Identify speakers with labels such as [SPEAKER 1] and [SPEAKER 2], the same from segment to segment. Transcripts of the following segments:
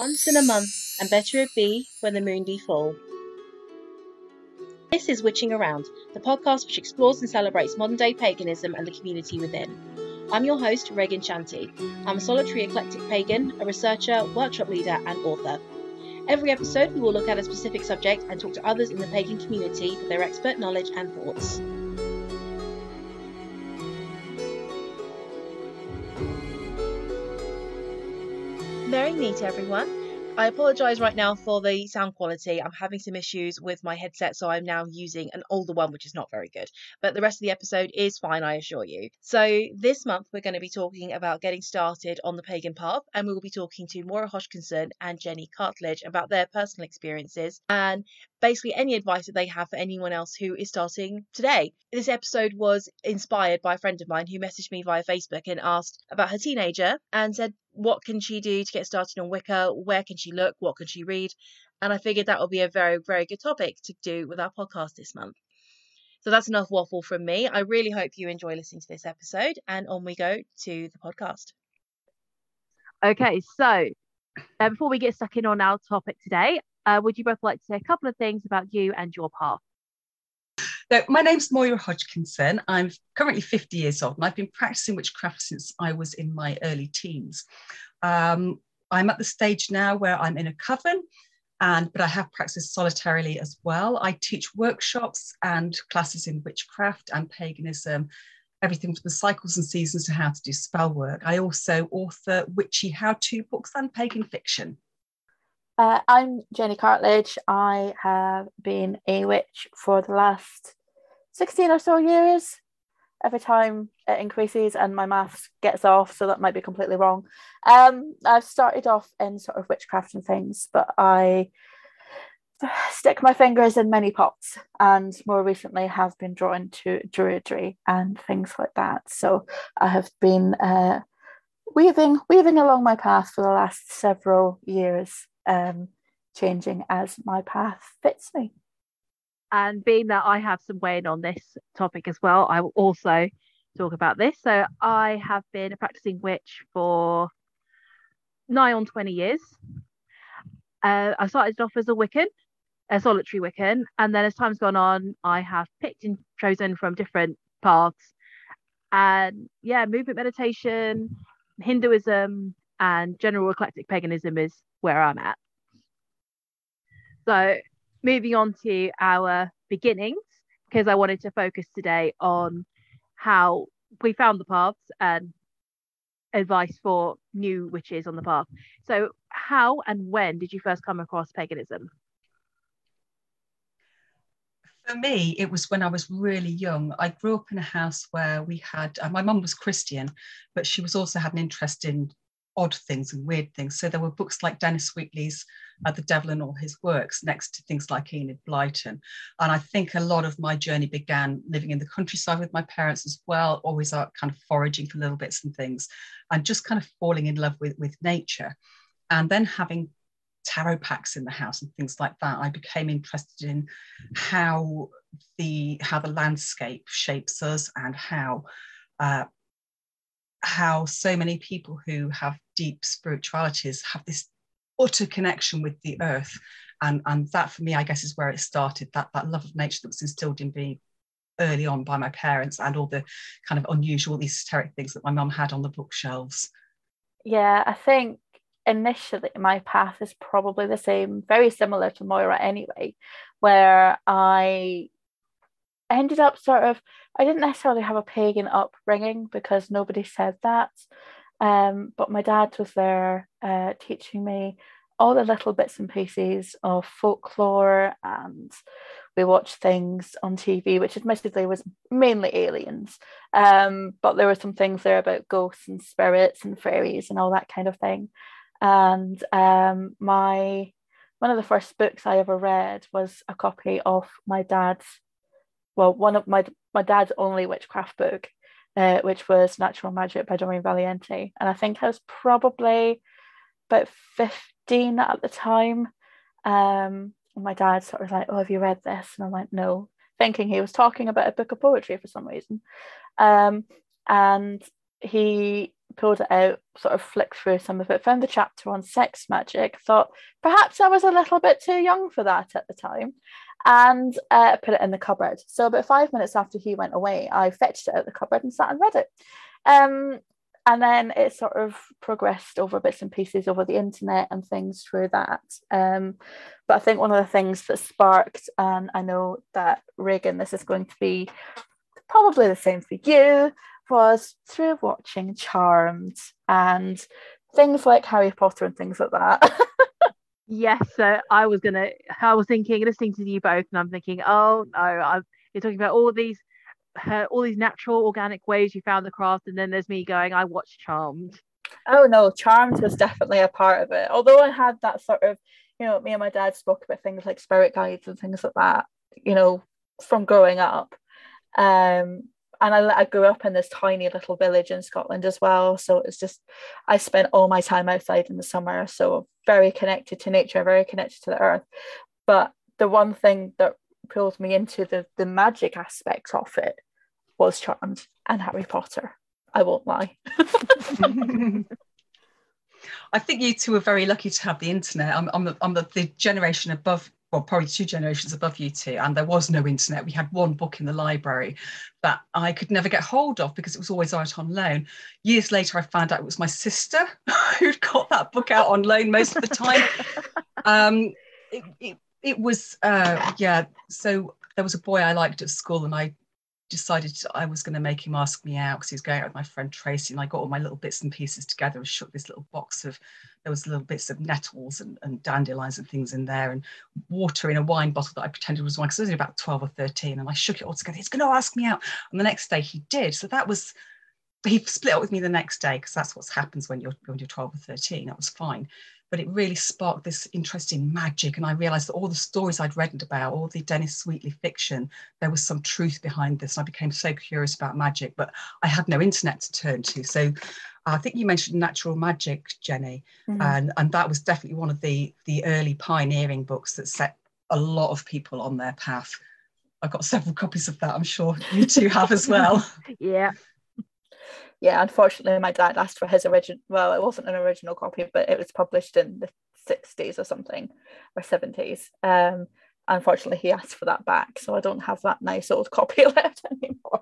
[SPEAKER 1] once in a month, and better it be when the moon do fall. This is Witching Around, the podcast which explores and celebrates modern day paganism and the community within. I'm your host, Regan Shanty. I'm a solitary eclectic pagan, a researcher, workshop leader, and author. Every episode, we will look at a specific subject and talk to others in the pagan community for their expert knowledge and thoughts. Merry meet everyone. I apologise right now for the sound quality. I'm having some issues with my headset, so I'm now using an older one, which is not very good. But the rest of the episode is fine, I assure you. So, this month we're going to be talking about getting started on the pagan path, and we will be talking to Moira Hodgkinson and Jenny Cartledge about their personal experiences and basically any advice that they have for anyone else who is starting today. This episode was inspired by a friend of mine who messaged me via Facebook and asked about her teenager and said, What can she do to get started on Wicca? Where can she look? What can she read? And I figured that would be a very, very good topic to do with our podcast this month. So that's enough waffle from me. I really hope you enjoy listening to this episode, and on we go to the podcast.
[SPEAKER 2] Okay, so uh, before we get stuck in on our topic today, uh, would you both like to say a couple of things about you and your path?
[SPEAKER 3] So my name's Moira Hodgkinson. I'm currently 50 years old and I've been practicing witchcraft since I was in my early teens. Um, I'm at the stage now where I'm in a coven, and but I have practiced solitarily as well. I teach workshops and classes in witchcraft and paganism, everything from the cycles and seasons to how to do spell work. I also author witchy how-to books and pagan fiction.
[SPEAKER 4] Uh, I'm Jenny Cartledge. I have been a witch for the last 16 or so years. Every time it increases and my maths gets off, so that might be completely wrong. Um, I've started off in sort of witchcraft and things, but I stick my fingers in many pots and more recently have been drawn to druidry and things like that. So I have been uh, weaving weaving along my path for the last several years um, changing as my path fits me.
[SPEAKER 2] And being that I have some weighing on this topic as well, I will also talk about this. So I have been a practicing witch for nigh on 20 years. Uh, I started off as a Wiccan, a solitary Wiccan, and then as time's gone on, I have picked and chosen from different paths. And yeah, movement meditation, Hinduism, and general eclectic paganism is where I'm at. So, moving on to our beginnings, because I wanted to focus today on how we found the paths and advice for new witches on the path. So, how and when did you first come across paganism?
[SPEAKER 3] For me, it was when I was really young. I grew up in a house where we had, uh, my mum was Christian, but she was also had an interest in odd things and weird things. So there were books like Dennis Wheatley's uh, The Devil and All His Works next to things like Enid Blyton. And I think a lot of my journey began living in the countryside with my parents as well, always out kind of foraging for little bits and things and just kind of falling in love with, with nature. And then having tarot packs in the house and things like that, I became interested in how the how the landscape shapes us and how uh, how so many people who have deep spiritualities have this utter connection with the earth. And, and that for me, I guess, is where it started that, that love of nature that was instilled in me early on by my parents and all the kind of unusual esoteric things that my mum had on the bookshelves.
[SPEAKER 4] Yeah, I think initially my path is probably the same, very similar to Moira anyway, where I ended up sort of I didn't necessarily have a pagan upbringing because nobody said that. Um, but my dad was there uh, teaching me all the little bits and pieces of folklore and we watched things on TV, which admittedly was mainly aliens. Um, but there were some things there about ghosts and spirits and fairies and all that kind of thing. And um, my one of the first books I ever read was a copy of my dad's well, one of my my dad's only witchcraft book, uh, which was Natural Magic by Doreen Valiente, and I think I was probably about fifteen at the time. Um, my dad sort of like, "Oh, have you read this?" And I'm like, "No," thinking he was talking about a book of poetry for some reason. Um, and he pulled it out, sort of flicked through some of it, found the chapter on sex magic, thought perhaps I was a little bit too young for that at the time, and uh, put it in the cupboard. So about five minutes after he went away, I fetched it out the cupboard and sat and read it. Um, and then it sort of progressed over bits and pieces over the internet and things through that. Um, but I think one of the things that sparked, and I know that Regan, this is going to be probably the same for you, was through watching Charmed and things like Harry Potter and things like that.
[SPEAKER 2] yes, so I was gonna, I was thinking, listening to you both, and I'm thinking, oh no, I'm, you're talking about all these, uh, all these natural, organic ways you found the craft, and then there's me going, I watched Charmed.
[SPEAKER 4] Oh no, Charmed was definitely a part of it. Although I had that sort of, you know, me and my dad spoke about things like spirit guides and things like that, you know, from growing up. Um, and I, I grew up in this tiny little village in Scotland as well. So it's just, I spent all my time outside in the summer. So very connected to nature, very connected to the earth. But the one thing that pulled me into the, the magic aspects of it was Charmed and Harry Potter. I won't lie.
[SPEAKER 3] I think you two are very lucky to have the internet. I'm, I'm, the, I'm the, the generation above well, probably two generations above you two, and there was no internet. We had one book in the library that I could never get hold of because it was always out on loan. Years later, I found out it was my sister who'd got that book out on loan most of the time. Um, it, it, it was, uh, yeah, so there was a boy I liked at school, and I decided I was going to make him ask me out because he was going out with my friend Tracy, and I got all my little bits and pieces together and shook this little box of there was little bits of nettles and, and dandelions and things in there, and water in a wine bottle that I pretended was wine because I was about twelve or thirteen, and I shook it all together. He's going to ask me out, and the next day he did. So that was he split up with me the next day because that's what happens when you're when you're 12 or 13 that was fine but it really sparked this interest in magic. And I realized that all the stories I'd read about, all the Dennis Wheatley fiction, there was some truth behind this. And I became so curious about magic, but I had no internet to turn to. So I think you mentioned natural magic, Jenny, mm-hmm. and, and that was definitely one of the, the early pioneering books that set a lot of people on their path. I've got several copies of that. I'm sure you two have as well.
[SPEAKER 2] yeah
[SPEAKER 4] yeah, unfortunately, my dad asked for his original. Well, it wasn't an original copy, but it was published in the sixties or something, or seventies. Um, unfortunately, he asked for that back, so I don't have that nice old copy left anymore.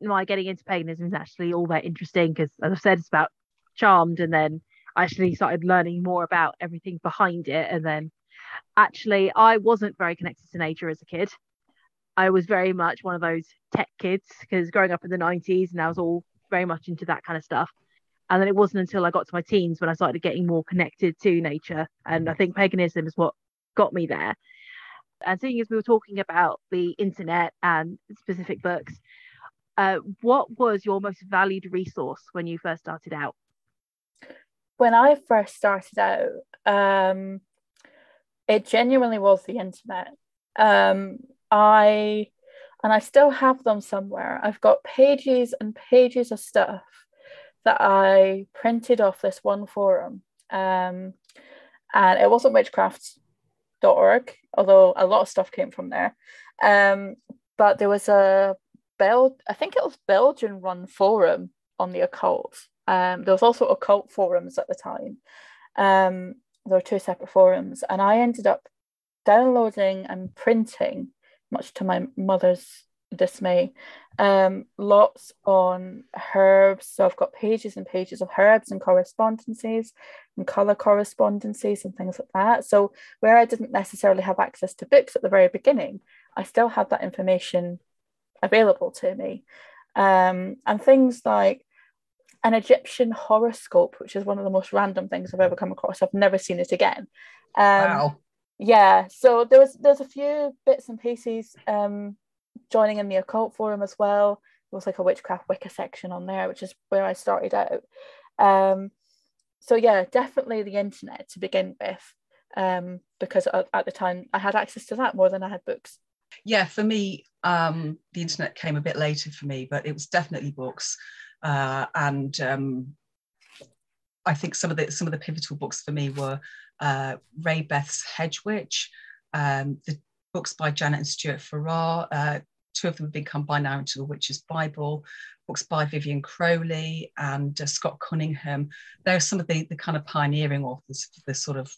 [SPEAKER 2] My getting into paganism is actually all that interesting because, as I said, it's about Charmed, and then I actually started learning more about everything behind it, and then actually, I wasn't very connected to nature as a kid. I was very much one of those tech kids because growing up in the 90s and I was all very much into that kind of stuff. And then it wasn't until I got to my teens when I started getting more connected to nature. And I think paganism is what got me there. And seeing as we were talking about the internet and specific books, uh, what was your most valued resource when you first started out?
[SPEAKER 4] When I first started out, um, it genuinely was the internet. Um, I and I still have them somewhere. I've got pages and pages of stuff that I printed off this one forum. Um, and it wasn't witchcraft.org, although a lot of stuff came from there. Um, but there was a Bel I think it was Belgian run forum on the occult. Um, there was also occult forums at the time. Um, there were two separate forums, and I ended up downloading and printing much to my mother's dismay. Um, lots on herbs. So I've got pages and pages of herbs and correspondences and colour correspondences and things like that. So where I didn't necessarily have access to books at the very beginning, I still had that information available to me. Um, and things like an Egyptian horoscope, which is one of the most random things I've ever come across. I've never seen it again. Um, wow yeah so there was there's a few bits and pieces um joining in the occult forum as well. There was like a witchcraft wicca section on there which is where i started out. Um so yeah definitely the internet to begin with um because at, the time i had access to that more than i had books.
[SPEAKER 3] Yeah for me um the internet came a bit later for me but it was definitely books. Uh and um I think some of the some of the pivotal books for me were uh, Rae Beth's Hedge Witch, um, the books by Janet and Stewart Farrar. Uh, two of them have been combined now into the Witch's Bible. books by Vivienne Crowley and uh, Scott Cunningham. They're some of the, the kind of pioneering authors for the sort of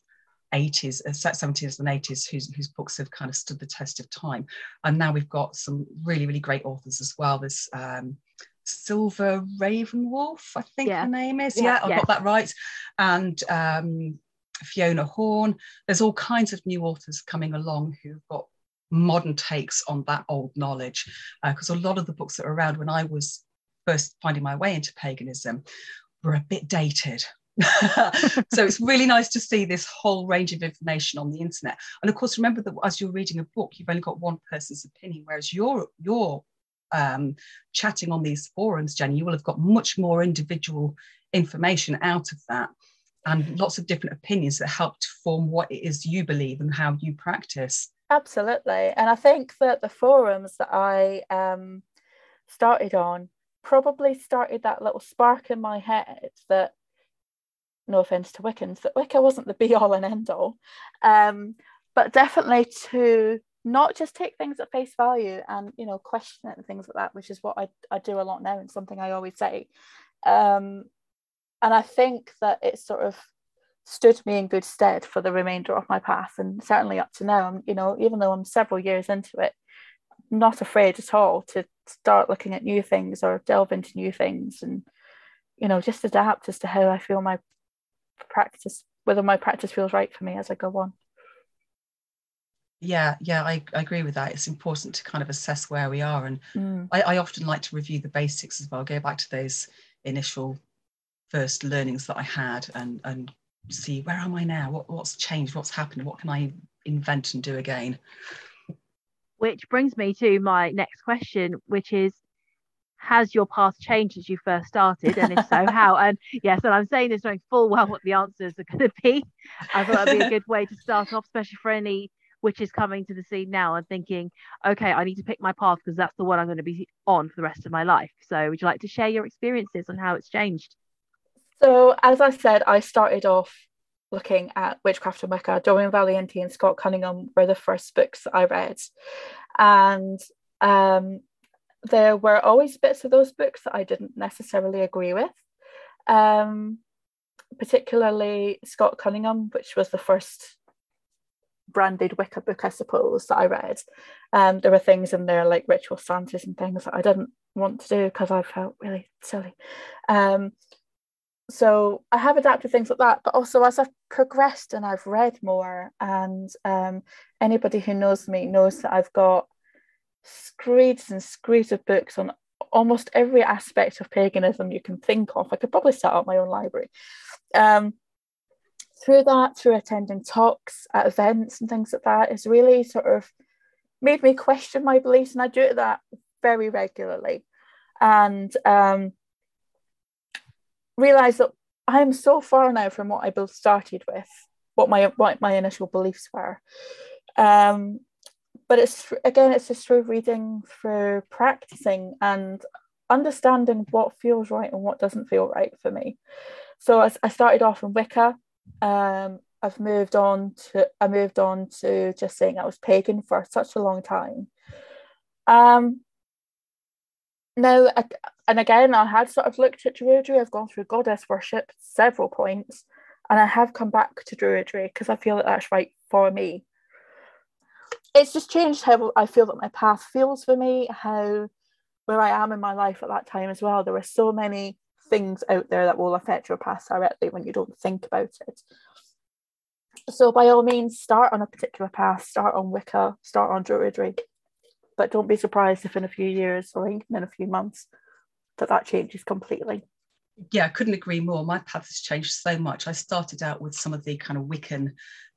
[SPEAKER 3] 80s, uh, 70s and 80s whose, whose books have kind of stood the test of time. And now we've got some really, really great authors as well. There's um, Silver Ravenwolf, I think yeah. her name is. Yeah, yeah I got that right. And um, Fiona Horne. There's all kinds of new authors coming along who've got modern takes on that old knowledge. Because uh, a lot of the books that were around when I was first finding my way into paganism were a bit dated. so it's really nice to see this whole range of information on the internet. And of course, remember that as you're reading a book, you've only got one person's opinion, whereas you're you're um, chatting on these forums, Jenny, you will have got much more individual information out of that and lots of different opinions that help to form what it is you believe and how you practice.
[SPEAKER 4] Absolutely. And I think that the forums that I um, started on probably started that little spark in my head that, no offense to Wiccans, that Wicca wasn't the be all and end all, um, but definitely to not just take things at face value and you know question it and things like that which is what I, I do a lot now and something I always say um, and I think that it sort of stood me in good stead for the remainder of my path and certainly up to now I'm you know even though I'm several years into it not afraid at all to start looking at new things or delve into new things and you know just adapt as to how I feel my practice whether my practice feels right for me as I go on
[SPEAKER 3] yeah yeah I, I agree with that it's important to kind of assess where we are and mm. I, I often like to review the basics as well go back to those initial first learnings that I had and and see where am I now? What, what's changed? What's happened? What can I invent and do again?
[SPEAKER 2] Which brings me to my next question, which is has your path changed as you first started and if so how and yes and i'm saying this knowing full well what the answers are going to be i thought that'd be a good way to start off especially for any which is coming to the scene now and thinking okay i need to pick my path because that's the one i'm going to be on for the rest of my life so would you like to share your experiences on how it's changed
[SPEAKER 4] so, as I said, I started off looking at Witchcraft and Wicca. Doreen Valiente and Scott Cunningham were the first books I read. And um, there were always bits of those books that I didn't necessarily agree with. Um, particularly Scott Cunningham, which was the first branded Wicca book, I suppose, that I read. Um, there were things in there like ritual stances and things that I didn't want to do because I felt really silly. Um, so I have adapted things like that, but also as I've progressed and I've read more, and um, anybody who knows me knows that I've got screeds and screeds of books on almost every aspect of paganism you can think of. I could probably start up my own library. Um, through that, through attending talks at events and things like that, it's really sort of made me question my beliefs, and I do that very regularly. And um, realize that I am so far now from what I started with, what my what my initial beliefs were. Um, but it's again, it's just through reading, through practicing, and understanding what feels right and what doesn't feel right for me. So I, I started off in Wicca. Um, I've moved on to I moved on to just saying I was pagan for such a long time. Um, now, and again, I had sort of looked at Druidry. I've gone through goddess worship several points, and I have come back to Druidry because I feel that that's right for me. It's just changed how I feel that my path feels for me, how where I am in my life at that time as well. There are so many things out there that will affect your path directly when you don't think about it. So, by all means, start on a particular path, start on Wicca, start on Druidry but don't be surprised if in a few years or even in a few months that that changes completely.
[SPEAKER 3] Yeah, I couldn't agree more. My path has changed so much. I started out with some of the kind of Wiccan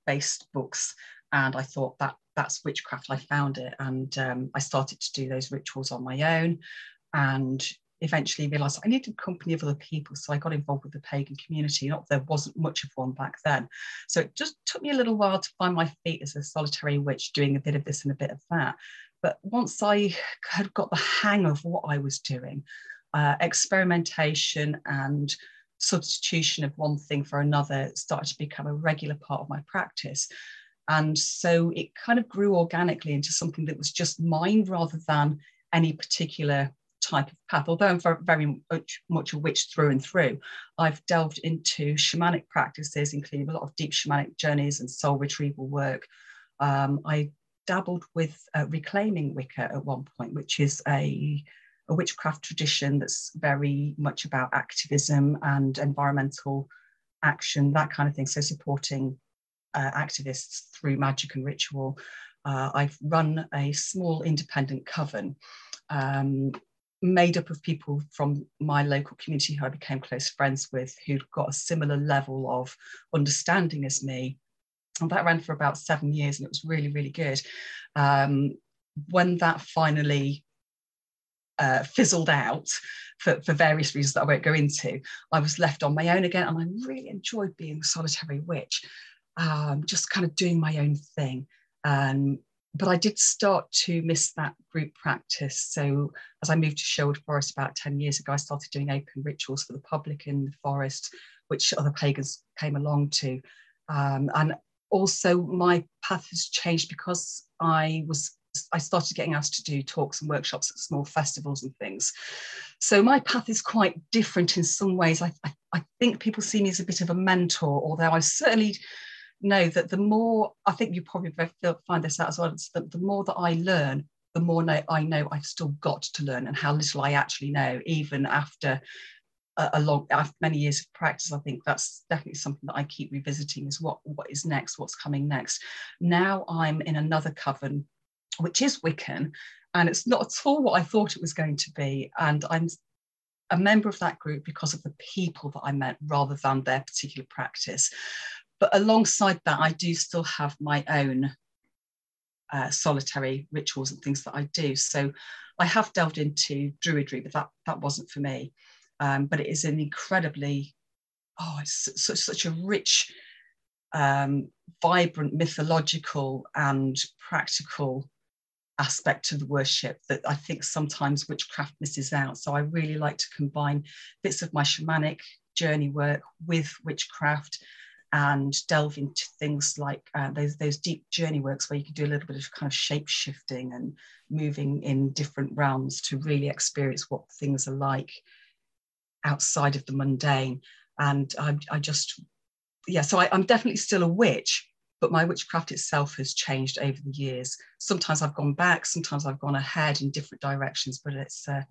[SPEAKER 3] based books, and I thought that that's witchcraft. I found it, and um, I started to do those rituals on my own, and eventually realized I needed company of other people. So I got involved with the pagan community. Not there wasn't much of one back then. So it just took me a little while to find my feet as a solitary witch, doing a bit of this and a bit of that. But once I had got the hang of what I was doing, uh, experimentation and substitution of one thing for another started to become a regular part of my practice. And so it kind of grew organically into something that was just mine rather than any particular type of path. Although I'm very much, much a witch through and through, I've delved into shamanic practices, including a lot of deep shamanic journeys and soul retrieval work. Um, I dabbled with uh, reclaiming Wicca at one point, which is a, a witchcraft tradition that's very much about activism and environmental action, that kind of thing. So supporting uh, activists through magic and ritual. Uh, I've run a small independent coven um, made up of people from my local community who I became close friends with, who'd got a similar level of understanding as me. And that ran for about seven years and it was really, really good. Um, when that finally uh, fizzled out for, for various reasons that I won't go into, I was left on my own again. And I really enjoyed being solitary witch, um, just kind of doing my own thing. Um, but I did start to miss that group practice. So as I moved to Sherwood Forest about 10 years ago, I started doing open rituals for the public in the forest, which other pagans came along to. Um, and also my path has changed because I was I started getting asked to do talks and workshops at small festivals and things. So my path is quite different in some ways. I, I, I think people see me as a bit of a mentor, although I certainly know that the more I think you probably find this out as well. That the more that I learn, the more I know I've still got to learn and how little I actually know, even after a, long after many years of practice. I think that's definitely something that I keep revisiting: is what what is next, what's coming next. Now I'm in another coven, which is Wiccan, and it's not at all what I thought it was going to be. And I'm a member of that group because of the people that I met rather than their particular practice. But alongside that, I do still have my own uh, solitary rituals and things that I do. So I have delved into druidry, but that, that wasn't for me. Um, but it is an incredibly, oh, it's such, such a rich, um, vibrant, mythological, and practical aspect to the worship that I think sometimes witchcraft misses out. So I really like to combine bits of my shamanic journey work with witchcraft and delve into things like uh, those those deep journey works where you can do a little bit of kind of shape shifting and moving in different realms to really experience what things are like outside of the mundane. And i, I just yeah so I, i'm definitely still a witch but my witchcraft itself has changed over the years. Sometimes i've gone back sometimes i've gone ahead in different directions but it's uh,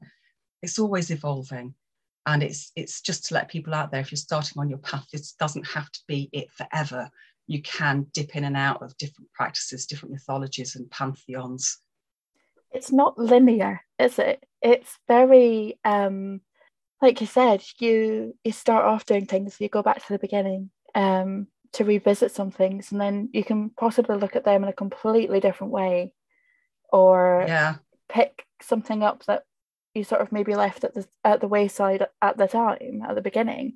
[SPEAKER 3] it's always evolving. And it's it's just to let people out there if you're starting on your path this doesn't have to be it forever. You can dip in and out of different practices different mythologies and pantheons.
[SPEAKER 4] It's not linear is it? It's very um like you said you you start off doing things you go back to the beginning um to revisit some things and then you can possibly look at them in a completely different way or
[SPEAKER 3] yeah.
[SPEAKER 4] pick something up that you sort of maybe left at the at the wayside at the time at the beginning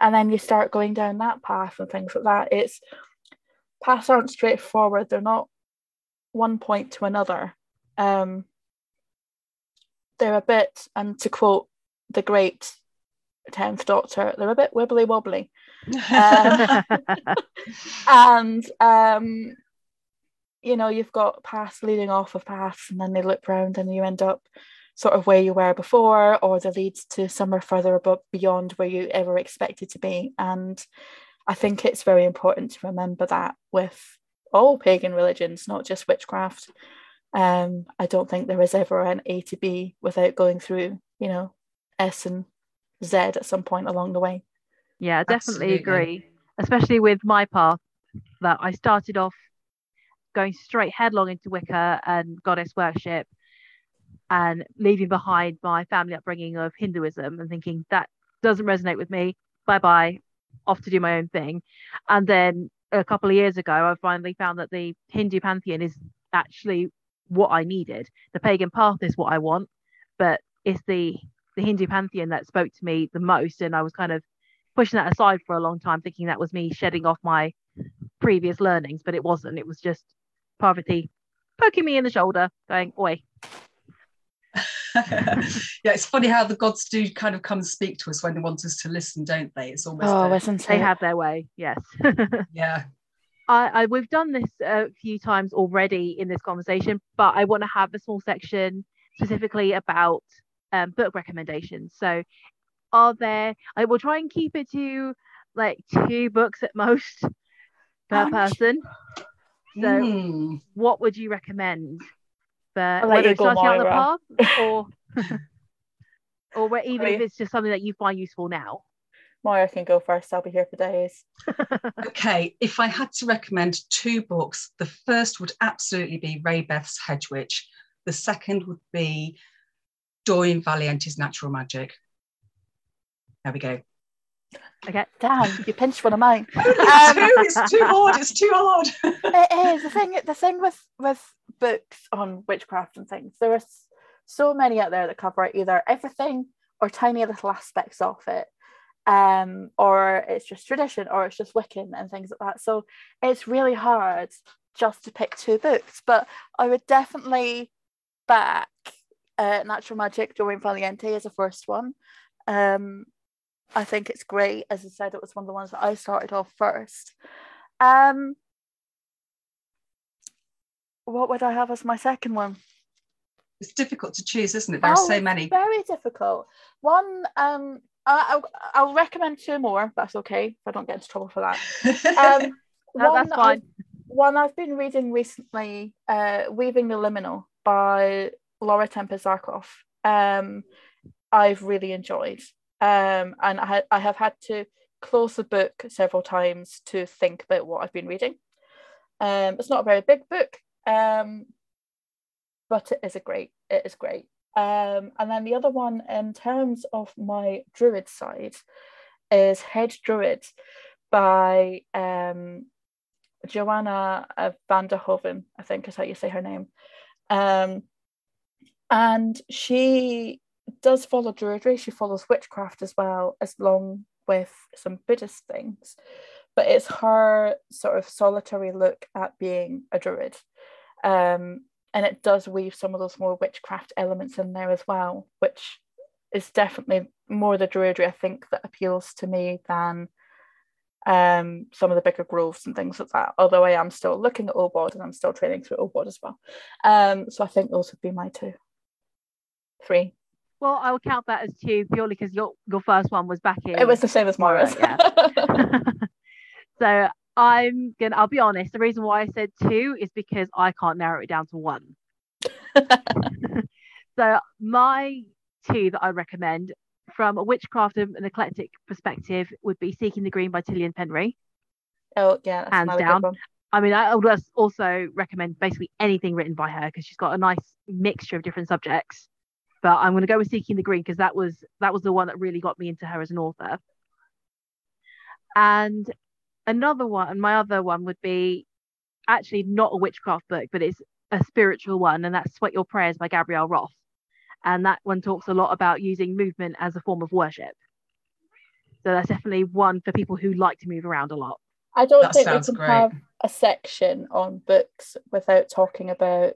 [SPEAKER 4] and then you start going down that path and things like that. It's paths aren't straightforward they're not one point to another. Um they're a bit and to quote the great 10th doctor. They're a bit wibbly wobbly. Um, and um you know you've got paths leading off of paths and then they loop round and you end up sort of where you were before or they leads to somewhere further above beyond where you ever expected to be. And i think it's very important to remember that with all pagan religions not just witchcraft um, i don't think there is ever an a to b without going through you know s and z at some point along the way
[SPEAKER 2] yeah I definitely Absolutely. agree especially with my path that i started off going straight headlong into wicca and goddess worship and leaving behind my family upbringing of Hinduism and thinking that doesn't resonate with me. Bye bye, off to do my own thing. And then a couple of years ago, I finally found that the Hindu pantheon is actually what I needed. The pagan path is what I want, but it's the the Hindu pantheon that spoke to me the most, and I was kind of pushing that aside for a long time, thinking that was me shedding off my previous learnings, but it wasn't. It was just Parvati poking me in the shoulder, going, "Oi,
[SPEAKER 3] yeah, it's funny how the gods do kind of come and speak to us when they want us to listen, don't they? It's almost
[SPEAKER 4] oh, isn't
[SPEAKER 2] they have their way, yes.
[SPEAKER 3] yeah.
[SPEAKER 2] I, I, we've done this a few times already in this conversation, but I want to have a small section specifically about um, book recommendations. So, are there? I will try and keep it to like two books at most per person. So,
[SPEAKER 3] Mm.
[SPEAKER 2] what would you recommend for
[SPEAKER 4] let
[SPEAKER 2] whether it's
[SPEAKER 4] go,
[SPEAKER 2] starting out
[SPEAKER 4] Moira.
[SPEAKER 2] the path or or where, even if it's just something that you find useful now?
[SPEAKER 4] Moira can go first. I'll be here for days.
[SPEAKER 3] Okay, if I had to recommend two books, the first would absolutely be Rae Beth's Hedge Witch. The second would be Doreen Valiente's Natural Magic. There we go.
[SPEAKER 4] Okay, damn, you pinched one of mine.
[SPEAKER 3] it's, too, it's too hard. It's too hard.
[SPEAKER 4] it is the thing. The thing with with books on witchcraft and things, there are so many out there that cover either everything or tiny little aspects of it, um, or it's just tradition, or it's just Wiccan and things like that. So it's really hard just to pick two books. But I would definitely back uh, Natural Magic, Doreen Valiente is a first one. Um, I think it's great. As I said, it was one of the ones that I started off first. Um, what would I have as my second one?
[SPEAKER 3] It's difficult to choose, isn't it? There are
[SPEAKER 4] Oh,
[SPEAKER 3] so many.
[SPEAKER 4] Very difficult. One, um, I, I'll, I'll recommend two more. That's okay. If I don't get into trouble for that. Um,
[SPEAKER 2] That-
[SPEAKER 4] one
[SPEAKER 2] that's fine.
[SPEAKER 4] I've- one I've been reading recently, uh, "Weaving the Liminal" by Laura Tempest Zakroff. Um, I've really enjoyed, um, and I, I have had to close the book several times to think about what I've been reading. Um, it's not a very big book, um, but it is a great. It is great. Um, and then the other one, in terms of my druid side, is Hedge Druid by um, Joanna uh, van der Hoeven, I think is how you say her name. And she does follow Druidry, she follows witchcraft as well, as long with some Buddhist things. But it's her sort of solitary look at being a Druid. Um, and it does weave some of those more witchcraft elements in there as well, which is definitely more the Druidry, I think, that appeals to me than um, some of the bigger groves and things like that. Although I am still looking at Obod and I'm still training through Obod as well. Um, so I think those would be my two. Three.
[SPEAKER 2] Well, I will count that as two purely because your your first one was back in.
[SPEAKER 4] It was the same as
[SPEAKER 2] Moira,
[SPEAKER 4] Moira's.
[SPEAKER 2] so I'm gonna. I'll be honest. The reason why I said two is because I can't narrow it down to one. So my two that I recommend from a witchcraft and an eclectic perspective would be Seeking the Green by Tylluan Penry.
[SPEAKER 4] oh yeah,
[SPEAKER 2] Hands down. I mean, I would also recommend basically anything written by her because she's got a nice mixture of different subjects. But I'm going to go with Seeking the Green because that was that was the one that really got me into her as an author. And another one, and my other one would be actually not a witchcraft book, but it's a spiritual one, and that's Sweat Your Prayers by Gabrielle Roth. And that one talks a lot about using movement as a form of worship. So that's definitely one for people who like to move around a lot.
[SPEAKER 4] I don't
[SPEAKER 3] That
[SPEAKER 4] think we can
[SPEAKER 3] great.
[SPEAKER 4] have a section on books without talking about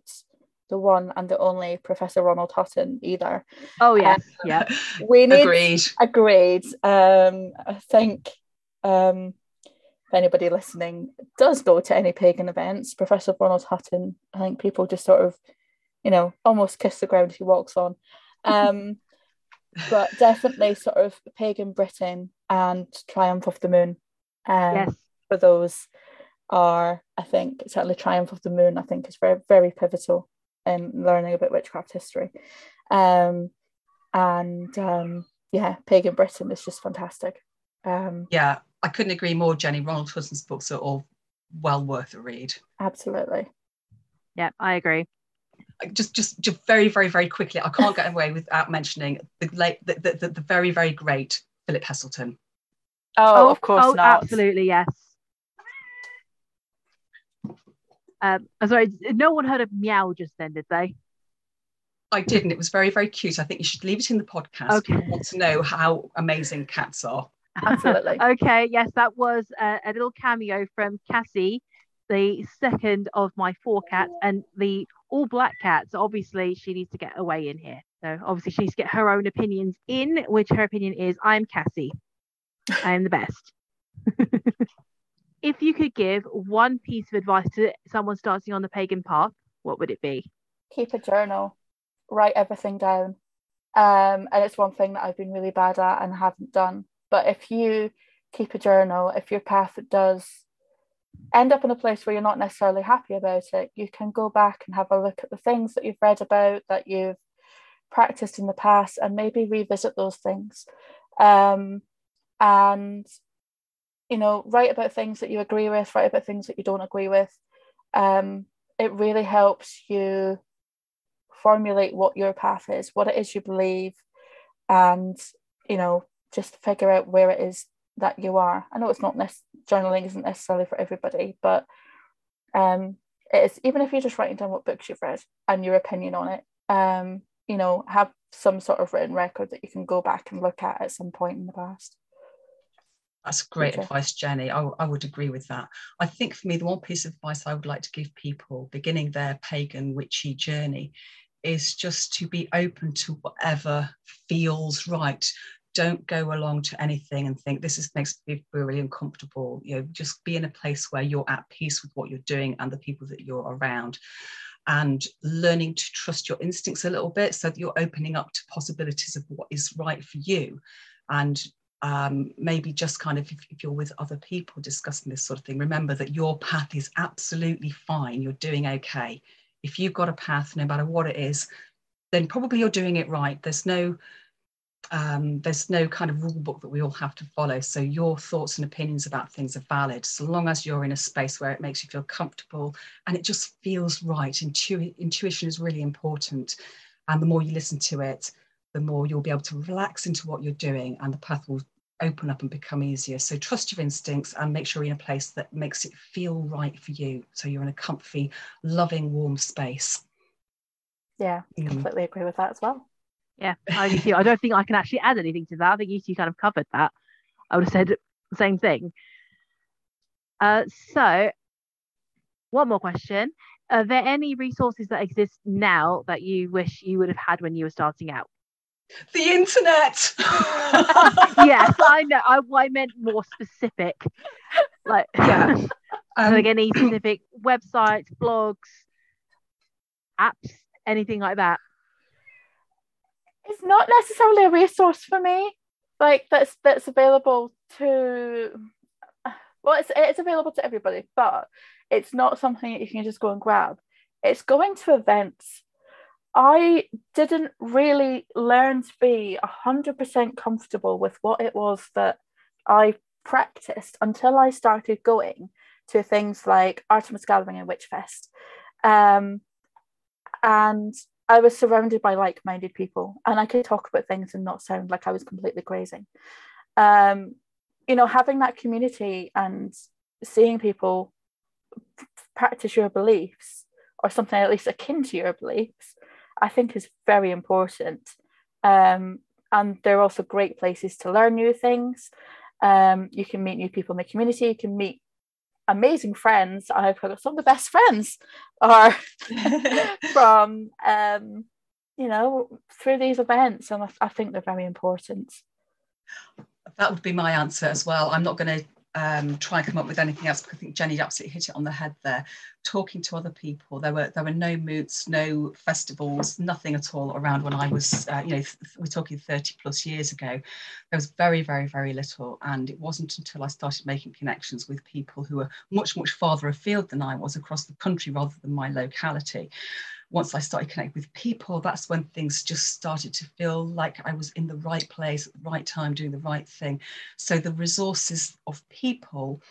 [SPEAKER 4] the one and the only Professor Ronald Hutton either.
[SPEAKER 2] Oh yes, yeah.
[SPEAKER 4] We need
[SPEAKER 3] Agreed.
[SPEAKER 4] Agreed. Um, I think um, if anybody listening does go to any pagan events, Professor Ronald Hutton, I think people just sort of, you know, almost kiss the ground he walks on. Um, but definitely sort of pagan Britain and Triumph of the Moon. Um,
[SPEAKER 2] Yes.
[SPEAKER 4] For those are, I think, certainly Triumph of the Moon, I think is very, very pivotal in learning about witchcraft history. Um, and um, yeah, pagan Britain is just fantastic. Um,
[SPEAKER 3] Yeah, I couldn't agree more, Jenny. Ronald Hutton's books are all well worth a read.
[SPEAKER 4] absolutely.
[SPEAKER 2] Yeah, I agree.
[SPEAKER 3] Just, just, just very, very, very quickly. I can't get away without mentioning the late, the, the, the, the very, very great Philip Heselton.
[SPEAKER 4] Oh, of course
[SPEAKER 2] oh,
[SPEAKER 4] not.
[SPEAKER 2] Absolutely, yes. Um, I'm sorry, no one heard of meow just then, did they?
[SPEAKER 3] I did, and it was very, very cute. I think you should leave it in the podcast if
[SPEAKER 2] Okay.
[SPEAKER 3] you want to know how amazing cats are.
[SPEAKER 4] Absolutely.
[SPEAKER 2] okay, yes, that was a, a little cameo from Cassie, the second of my four cats, and the all black cats. Obviously she needs to get away in here. So obviously she needs to get her own opinions in, which her opinion is I'm Cassie. I am the best. if you could give one piece of advice to someone starting on the pagan path, what would it be?
[SPEAKER 4] Keep a journal. Write everything down. Um, and it's one thing that I've been really bad at and haven't done. But if you keep a journal, if your path does end up in a place where you're not necessarily happy about it, you can go back and have a look at the things that you've read about, that you've practiced in the past, and maybe revisit those things. Um, and you know, write about things that you agree with, write about things that you don't agree with. Um, it really helps you formulate what your path is, what it is you believe, and you know, just figure out where it is that you are. I know it's not this journaling isn't necessarily for everybody, but um, it is even if you're just writing down what books you've read and your opinion on it. Um, you know, have some sort of written record that you can go back and look at at some point in the past.
[SPEAKER 3] That's great advice, Jenny. I, I would agree with that. I think for me, the one piece of advice I would like to give people beginning their pagan witchy journey is just to be open to whatever feels right. Don't go along to anything and think this is makes me feel really uncomfortable. You know, just be in a place where you're at peace with what you're doing and the people that you're around and learning to trust your instincts a little bit so that you're opening up to possibilities of what is right for you and um, maybe just kind of if, if, you're with other people discussing this sort of thing, remember that your path is absolutely fine. You're doing okay. If you've got a path, no matter what it is, then probably you're doing it right. There's no um, there's no kind of rule book that we all have to follow. So your thoughts and opinions about things are valid, so long as you're in a space where it makes you feel comfortable and it just feels right. Intu- intuition is really important, and the more you listen to it, the more you'll be able to relax into what you're doing and the path will open up and become easier. So trust your instincts and make sure you're in a place that makes it feel right for you. So you're in a comfy, loving, warm space.
[SPEAKER 4] Yeah, mm. completely agree with that as well.
[SPEAKER 2] Yeah, I do I don't think I can actually add anything to that. I think you two kind of covered that. I would have said the same thing. Uh, so, one more question. Are there any resources that exist now that you wish you would have had when you were starting out?
[SPEAKER 3] The internet.
[SPEAKER 2] yes, I know. I, I meant more specific. Like, yeah. Um, like any specific websites, blogs, apps, anything like that.
[SPEAKER 4] It's not necessarily a resource for me. Like that's that's available to. Well, it's it's available to everybody, but it's not something that you can just go and grab. It's going to events I didn't really learn to be 100% comfortable with what it was that I practiced until I started going to things like Artemis Gathering and Witchfest. Um, and I was surrounded by like minded people, and I could talk about things and not sound like I was completely crazy. Um, you know, having that community and seeing people practice your beliefs or something at least akin to your beliefs I think is very important. Um, and they're also great places to learn new things. Um, you can meet new people in the community. You can meet amazing friends. I've got some of the best friends are from, um, you know, through these events, and I, I think they're very important.
[SPEAKER 3] That would be my answer as well. I'm not going to um, try and come up with anything else because I think Jenny absolutely hit it on the head there. Talking to other people, there were there were no moots, no festivals, nothing at all around when I was, uh, you know, we're talking 30 plus years ago. There was very, very, very little, and it wasn't until I started making connections with people who were much, much farther afield than I was across the country rather than my locality once I started connecting with people, that's when things just started to feel like I was in the right place at the right time, doing the right thing. So the resources of people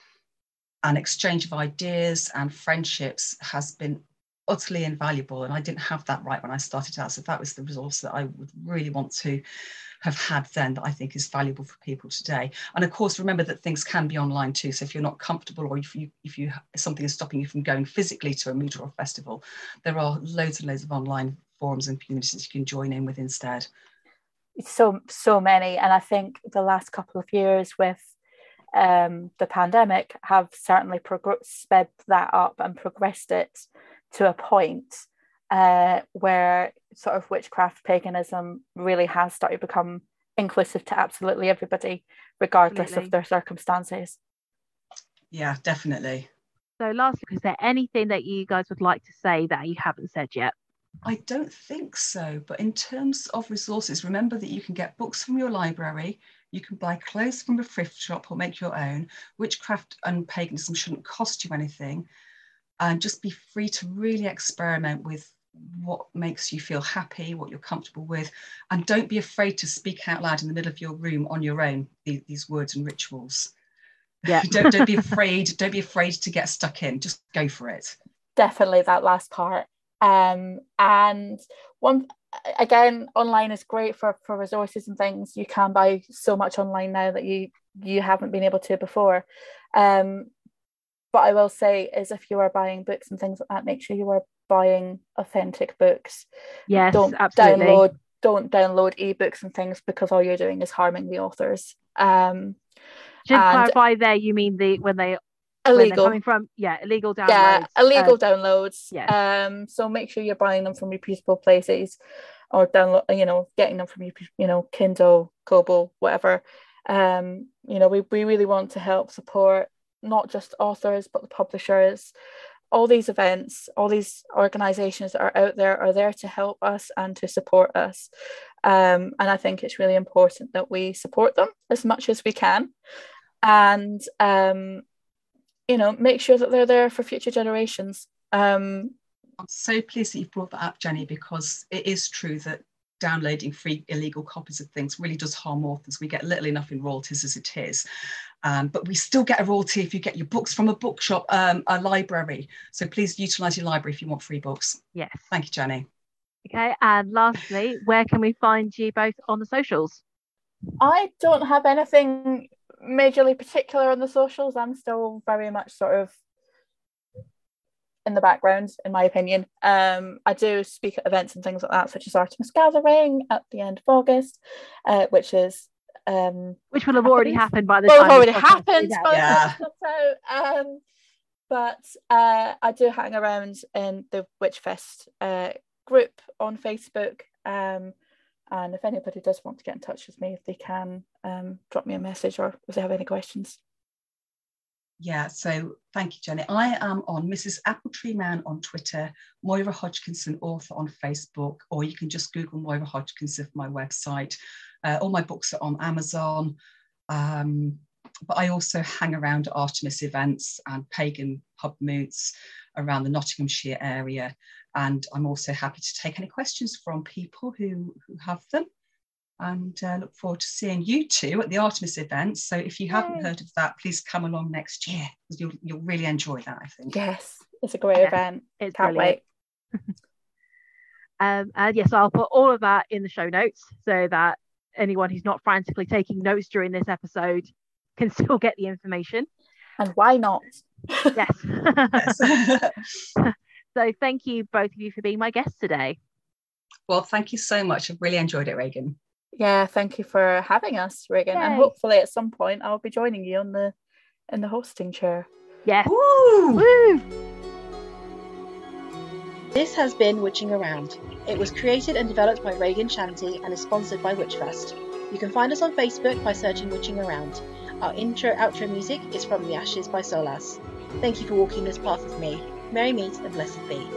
[SPEAKER 3] and exchange of ideas and friendships has been utterly invaluable. And I didn't have that right when I started out. So that was the resource that I would really want to have had then that I think is valuable for people today. And of course, remember that things can be online too. So if you're not comfortable or if you if you something is stopping you from going physically to a meet or a festival, there are loads and loads of online forums and communities you can join in with instead.
[SPEAKER 4] So so many, and I think the last couple of years with um, the pandemic have certainly prog- sped that up and progressed it to a point uh, where sort of witchcraft paganism really has started to become inclusive to absolutely everybody, regardless absolutely. of their circumstances.
[SPEAKER 3] Yeah, definitely.
[SPEAKER 2] So, lastly, is there anything that you guys would like to say that you haven't said yet?
[SPEAKER 3] I don't think so. But in terms of resources, remember that you can get books from your library, you can buy clothes from a thrift shop or make your own. Witchcraft and paganism shouldn't cost you anything. And just be free to really experiment with what makes you feel happy, what you're comfortable with. And don't be afraid to speak out loud in the middle of your room on your own, these, these words and rituals.
[SPEAKER 2] Yeah.
[SPEAKER 3] don't, don't be afraid. Don't be afraid to get stuck in. Just go for it.
[SPEAKER 4] Definitely that last part. Um, and one again, online is great for for resources and things. You can buy so much online now that you you haven't been able to before. Um, but I will say is if you are buying books and things like that, make sure you are buying authentic books.
[SPEAKER 2] Yes,
[SPEAKER 4] don't
[SPEAKER 2] absolutely.
[SPEAKER 4] download don't download ebooks and things because all you're doing is harming the authors. Um,
[SPEAKER 2] Just clarify there, you mean the when they they're
[SPEAKER 4] illegal.
[SPEAKER 2] coming from yeah, illegal downloads.
[SPEAKER 4] yeah illegal
[SPEAKER 2] Uh,
[SPEAKER 4] downloads
[SPEAKER 2] yeah.
[SPEAKER 4] um so make sure you're buying them from reputable places or download you know getting them from you you know kindle kobo whatever um you know we, we really want to help support not just authors but the publishers. All these events all these organizations that are out there are there to help us and to support us. Um, and i think it's really important that we support them as much as we can. And um, you know make sure that they're there for future generations. Um
[SPEAKER 3] I'm so pleased that you brought that up, Jenny, because it is true that downloading free illegal copies of things really does harm authors. We get little enough in royalties as it is. Um, but we still get a royalty if you get your books from a bookshop, um, a library. So please utilise your library if you want free books.
[SPEAKER 2] yes.
[SPEAKER 3] Thank you, Jenny.
[SPEAKER 2] Okay. And lastly, where can we find you both on the socials?
[SPEAKER 4] i don't have anything majorly particular on the socials i'm still very much sort of in the background in my opinion um i do speak at events and things like that such as artemis gathering at the end of august uh, which is um
[SPEAKER 2] Which will have already happened by the
[SPEAKER 4] well,
[SPEAKER 2] time
[SPEAKER 4] it already happened
[SPEAKER 2] is out.
[SPEAKER 4] by the
[SPEAKER 3] Yeah.
[SPEAKER 4] time it's out. Um, but uh, I do hang around in the Witchfest uh, group on Facebook. Um, and if anybody does want to get in touch with me, if they can um, drop me a message or if they have any questions.
[SPEAKER 3] Yeah, so thank you, Jenny. I am on Mrs. Appletree Man on Twitter, Moira Hodgkinson, author on Facebook, or you can just Google Moira Hodgkinson for my website. Uh, all my books are on Amazon. Um, but I also hang around Artemis events and pagan pub moots around the Nottinghamshire area. And I'm also happy to take any questions from people who, who have them. And uh, look forward to seeing you two at the Artemis events. So if you haven't
[SPEAKER 4] Yay.
[SPEAKER 3] heard of that, please come along next year because you'll, you'll really enjoy that, I think.
[SPEAKER 4] Yes, it's a great
[SPEAKER 2] Yes,
[SPEAKER 4] event.
[SPEAKER 2] It's
[SPEAKER 4] Can't
[SPEAKER 2] brilliant.
[SPEAKER 4] wait.
[SPEAKER 2] Um, and yes, I'll put all of that in the show notes so that anyone who's not frantically taking notes during this episode can still get the information.
[SPEAKER 4] And why not?
[SPEAKER 2] Yes.
[SPEAKER 3] Yes.
[SPEAKER 2] so thank you both of you for being my guests today.
[SPEAKER 3] well, thank you so much. I've really enjoyed it, Reagan.
[SPEAKER 4] Yeah, thank you for having us, Regan. And hopefully at some point I'll be joining you on the in the hosting chair.
[SPEAKER 2] Yes.
[SPEAKER 3] Woo!
[SPEAKER 2] Woo!
[SPEAKER 1] This has been Witching Around. It was created and developed by Reagan Shanty and is sponsored by Witchfest. You can find us on Facebook by searching Witching Around. Our intro outro music is from The Ashes by Solas. Thank you for walking this path with me. Merry meet and blessed be.